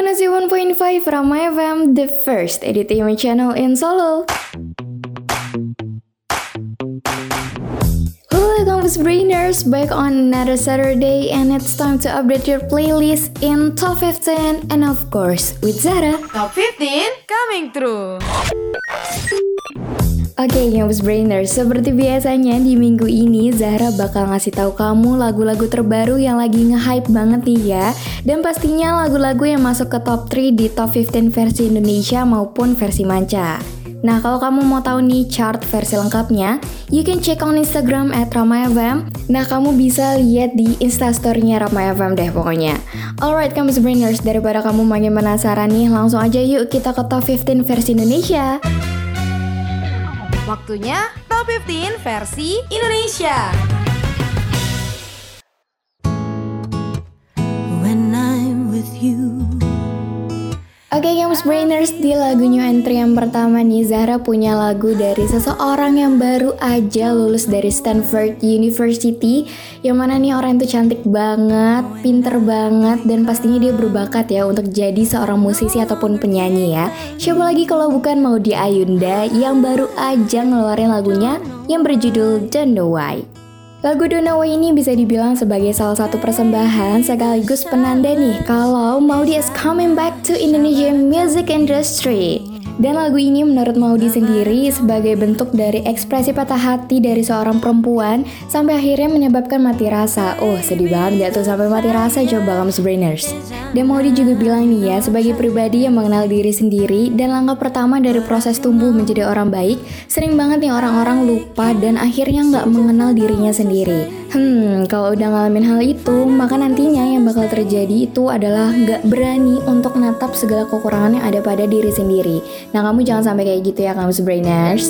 101.5 Rama FM, the first edutainment channel in Solo. Hello Campus Brainers, back on another Saturday and it's time to update your playlist in Top 15 and of course with Zara. Top 15 coming through. Oke, okay, Brainers, seperti biasanya di minggu ini Zahra bakal ngasih tahu kamu lagu-lagu terbaru yang lagi nge-hype banget nih ya. Dan pastinya lagu-lagu yang masuk ke top 3 di top 15 versi Indonesia maupun versi manca. Nah, kalau kamu mau tahu nih chart versi lengkapnya, you can check on Instagram at RamaFM. Nah, kamu bisa lihat di instastory-nya RamaFM deh pokoknya. Alright, kamu Brainers, daripada kamu makin penasaran nih, langsung aja yuk kita ke top 15 versi Indonesia. Waktunya Top 15 versi Indonesia. Oke okay, Games Brainers, di lagu new entry yang pertama nih Zahra punya lagu dari seseorang yang baru aja lulus dari Stanford University Yang mana nih orang itu cantik banget, pinter banget dan pastinya dia berbakat ya untuk jadi seorang musisi ataupun penyanyi ya. Siapa lagi kalau bukan Maudy Ayunda yang baru aja ngeluarin lagunya yang berjudul Don't Know Why Lagu Donawa ini bisa dibilang sebagai salah satu persembahan sekaligus penanda nih kalau Maudi is coming back to Indonesian music industry. Dan lagu ini menurut Maudi sendiri sebagai bentuk dari ekspresi patah hati dari seorang perempuan sampai akhirnya menyebabkan mati rasa. Oh sedih banget gak tuh sampai mati rasa coba kamu Brainers. Dan Maudi juga bilang nih ya sebagai pribadi yang mengenal diri sendiri dan langkah pertama dari proses tumbuh menjadi orang baik sering banget nih orang-orang lupa dan akhirnya nggak mengenal dirinya sendiri. Hmm, kalau udah ngalamin hal itu, maka nantinya yang bakal terjadi itu adalah nggak berani untuk natap segala kekurangan yang ada pada diri sendiri. Nah kamu jangan sampai kayak gitu ya kamu Brainers.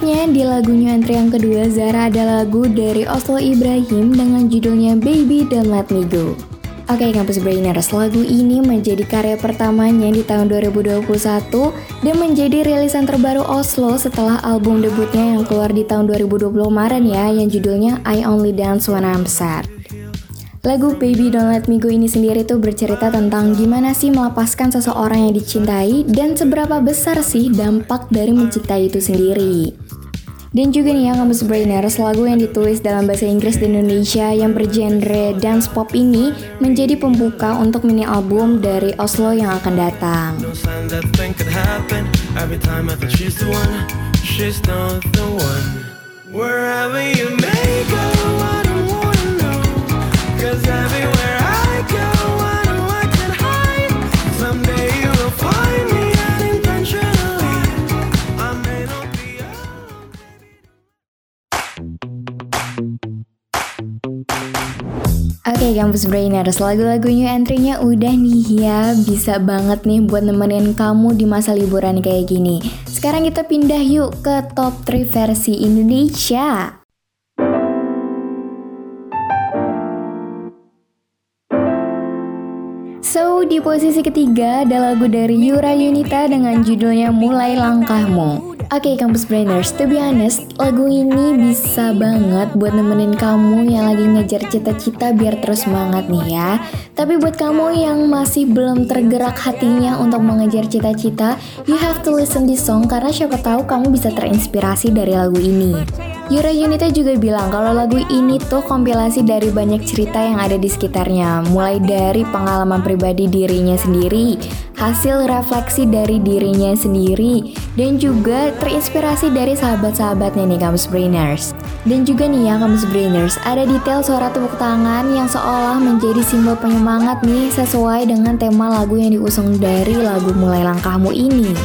Selanjutnya di lagu new entry yang kedua Zara ada lagu dari Oslo Ibrahim dengan judulnya Baby Don't Let Me Go. Oke okay, Kampus Brainers, lagu ini menjadi karya pertamanya di tahun 2021 dan menjadi rilisan terbaru Oslo setelah album debutnya yang keluar di tahun 2020 kemarin ya yang judulnya I Only Dance When I'm Sad. Lagu Baby Don't Let Me Go ini sendiri tuh bercerita tentang gimana sih melepaskan seseorang yang dicintai dan seberapa besar sih dampak dari mencintai itu sendiri. Dan juga nih ya kamu Brainers, lagu yang ditulis dalam bahasa Inggris di Indonesia yang bergenre dance pop ini menjadi pembuka untuk mini album dari Oslo yang akan datang. Wherever Oke okay, Kampus Brainers, lagu-lagunya entry-nya udah nih ya. Bisa banget nih buat nemenin kamu di masa liburan kayak gini. Sekarang kita pindah yuk ke top 3 versi Indonesia di posisi ketiga ada lagu dari Yura Yunita dengan judulnya Mulai Langkahmu. Oke, okay, Campus Brainers, to be honest, lagu ini bisa banget buat nemenin kamu yang lagi ngejar cita-cita biar terus semangat nih ya. Tapi buat kamu yang masih belum tergerak hatinya untuk mengejar cita-cita, you have to listen this song karena siapa tahu kamu bisa terinspirasi dari lagu ini. Yura Yunita juga bilang kalau lagu ini tuh kompilasi dari banyak cerita yang ada di sekitarnya, mulai dari pengalaman pribadi dirinya sendiri, hasil refleksi dari dirinya sendiri, dan juga terinspirasi dari sahabat-sahabatnya nih Kamus Brainers. Dan juga nih ya Kamus Brainers, ada detail suara tepuk tangan yang seolah menjadi simbol penyemangat nih sesuai dengan tema lagu yang diusung dari lagu Mulai Langkahmu ini.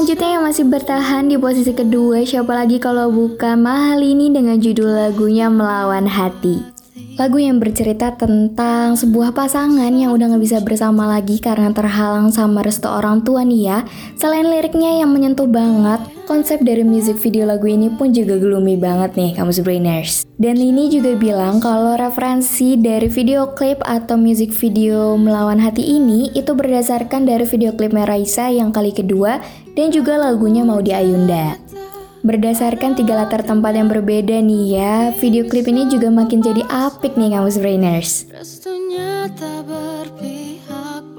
Selanjutnya yang masih bertahan di posisi kedua siapa lagi kalau bukan Mahalini dengan judul lagunya Melawan Hati. Lagu yang bercerita tentang sebuah pasangan yang udah gak bisa bersama lagi karena terhalang sama restu orang tua nih ya. Selain liriknya yang menyentuh banget, konsep dari music video lagu ini pun juga gloomy banget nih kamu brainers. Dan ini juga bilang kalau referensi dari video klip atau music video Melawan Hati ini itu berdasarkan dari video klip Raisa yang kali kedua dan juga lagunya Mau di Ayunda. Berdasarkan tiga latar tempat yang berbeda nih ya, video klip ini juga makin jadi apik nih kamu Brainers. Restunya tak berpihak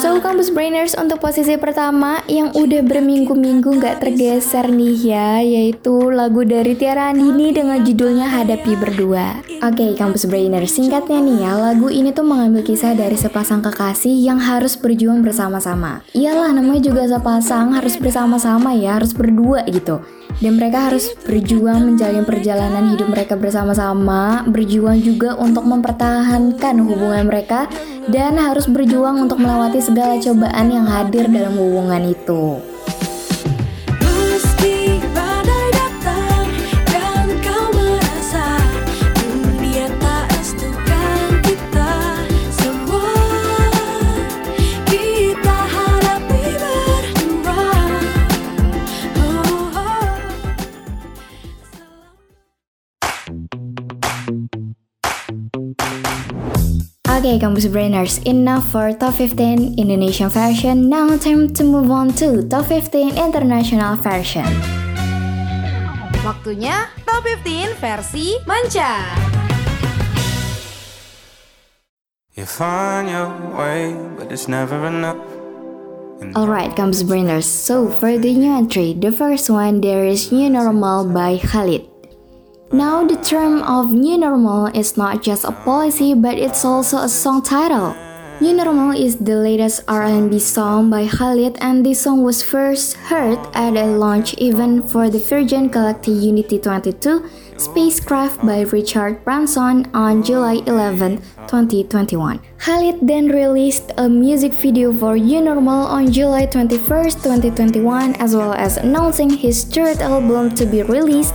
So, Kampus Brainers untuk posisi pertama yang udah berminggu-minggu gak tergeser nih ya, yaitu lagu dari Tiara Andini dengan judulnya Hadapi Berdua. Oke, okay, Kampus Brainers, singkatnya nih ya, lagu ini tuh mengambil kisah dari sepasang kekasih yang harus berjuang bersama-sama. Iyalah, namanya juga sepasang harus bersama-sama ya, harus berdua gitu dan mereka harus berjuang menjalin perjalanan hidup mereka bersama-sama, berjuang juga untuk mempertahankan hubungan mereka dan harus berjuang untuk melewati segala cobaan yang hadir dalam hubungan itu. Okay, Campus Brainers, enough for Top 15 Indonesian Fashion. Now time to move on to Top 15 International Fashion. Waktunya Top 15 versi Manca. You find your way, but it's never enough. Alright, Campus Brainers. So for the new entry, the first one there is New Normal by Khalid. Now, the term of new normal is not just a policy, but it's also a song title. New Normal is the latest R&B song by Khalid and this song was first heard at a launch event for the Virgin Galactic Unity 22 spacecraft by Richard Branson on July 11, 2021. Khalid then released a music video for New Normal on July 21, 2021 as well as announcing his third album to be released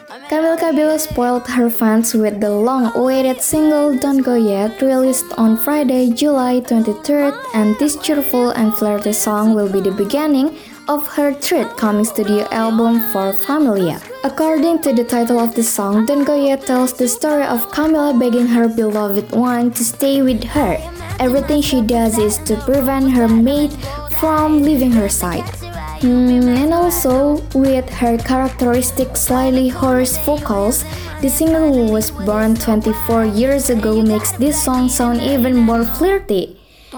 Camila Cabello spoiled her fans with the long-awaited single Don't Go Yet released on Friday, July 23rd and this cheerful and flirty song will be the beginning of her third coming studio album for Familia. According to the title of the song, Don't Go Yet tells the story of Camila begging her beloved one to stay with her. Everything she does is to prevent her mate from leaving her side. Hmm, and also, with her characteristic slightly hoarse vocals, the singer who was born 24 years ago makes this song sound even more flirty.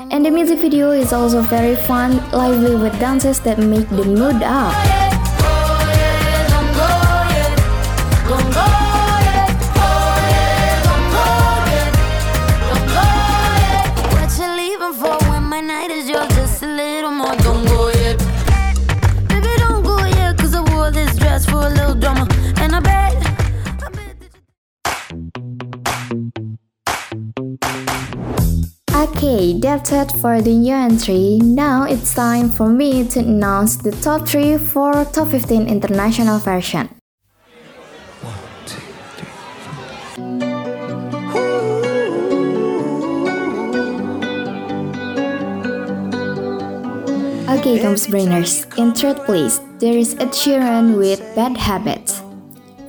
And the music video is also very fun, lively with dances that make the mood up. Okay, that's it for the new entry. Now it's time for me to announce the top 3 for top 15 international version. Okay, Comes Brainers. In third place, there is Ed Sheeran with Bad Habits.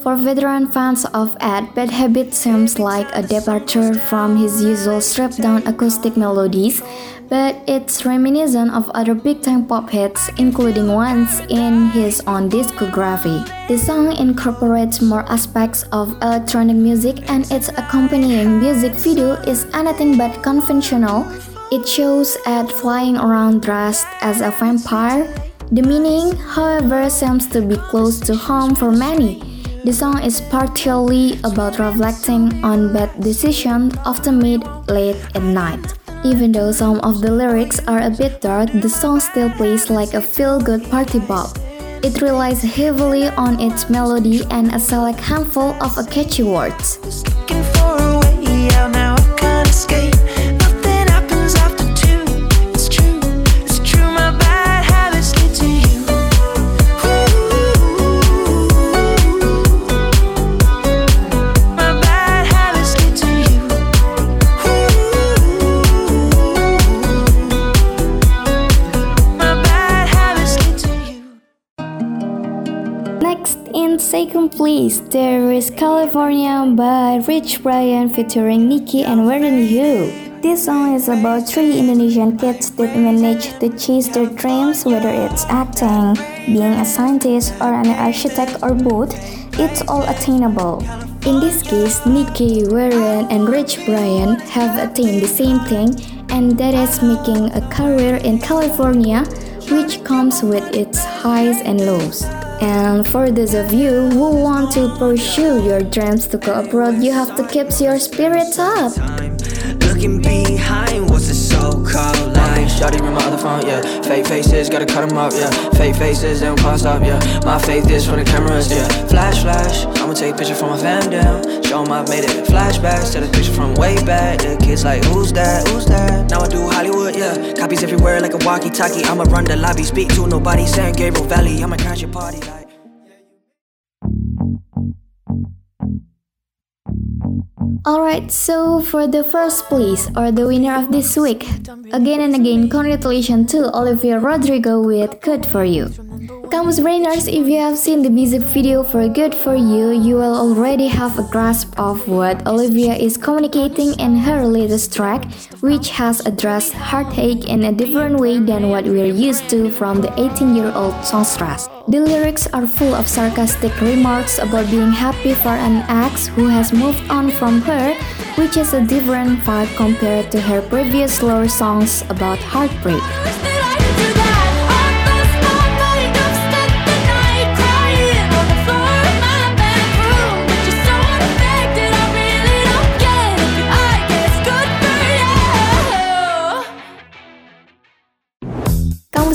For veteran fans of Ed, Bad Habit seems like a departure from his usual stripped down acoustic melodies, but it's reminiscent of other big time pop hits, including ones in his own discography. The song incorporates more aspects of electronic music, and its accompanying music video is anything but conventional. It shows Ed flying around dressed as a vampire. The meaning, however, seems to be close to home for many. The song is partially about reflecting on bad decisions often made late at night. Even though some of the lyrics are a bit dark, the song still plays like a feel-good party bop. It relies heavily on its melody and a select handful of catchy words. Place, there is California by Rich Brian featuring Nicki and Warren Yu. This song is about three Indonesian kids that manage to chase their dreams, whether it's acting, being a scientist, or an architect, or both. It's all attainable. In this case, Nicki, Warren, and Rich Brian have attained the same thing, and that is making a career in California, which comes with its highs and lows. And for those of you who want to pursue your dreams to go abroad, you have to keep your spirits up. Looking behind what's it so called life? Shawty with my other phone, yeah. Fake faces, gotta cut them up, yeah. Fake faces, they don't cost up, yeah. My faith is for the cameras, yeah. Flash, flash, I'ma take a picture from my fam down Them I made it flashbacks Take a picture from way back. The kids like, who's that, who's that? Now I do Hollywood, yeah. Copies everywhere like a walkie-talkie. I'ma run the lobby, speak to nobody. San Gabriel Valley, I'ma crash your party like Alright, so for the first place or the winner of this week, again and again, congratulations to Olivia Rodrigo with Good For You. Campus Brainers, if you have seen the music video for Good For You, you will already have a grasp of what Olivia is communicating in her latest track, which has addressed heartache in a different way than what we're used to from the 18-year-old songstress. The lyrics are full of sarcastic remarks about being happy for an ex who has moved on from her, which is a different vibe compared to her previous slower songs about heartbreak.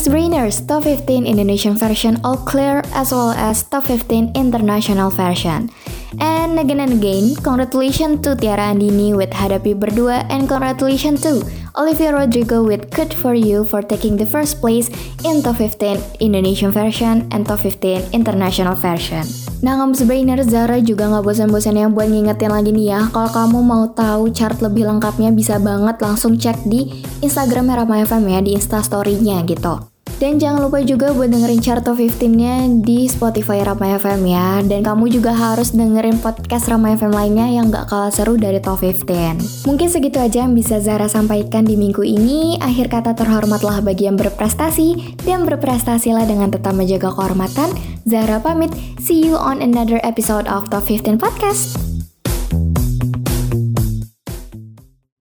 Brainers Top 15 Indonesian version all clear as well as Top 15 international version. And again and again, congratulations to Tiara Andini with Hadapi Berdua and congratulations to Olivia Rodrigo with Good For You for taking the first place in Top 15 Indonesian version and Top 15 international version. Nah, kamu Brainer Zara juga nggak bosan-bosannya buat ngingetin lagi nih ya, kalau kamu mau tahu chart lebih lengkapnya bisa banget langsung cek di Instagram Rama FM ya, di Instastory-nya gitu. Dan jangan lupa juga buat dengerin chart top 15-nya di Spotify Rama FM ya. Dan kamu juga harus dengerin podcast Rama FM lainnya yang gak kalah seru dari top 15. Mungkin segitu aja yang bisa Zara sampaikan di minggu ini. Akhir kata terhormatlah bagi yang berprestasi dan berprestasilah dengan tetap menjaga kehormatan. Zara pamit. See you on another episode of Top 15 Podcast.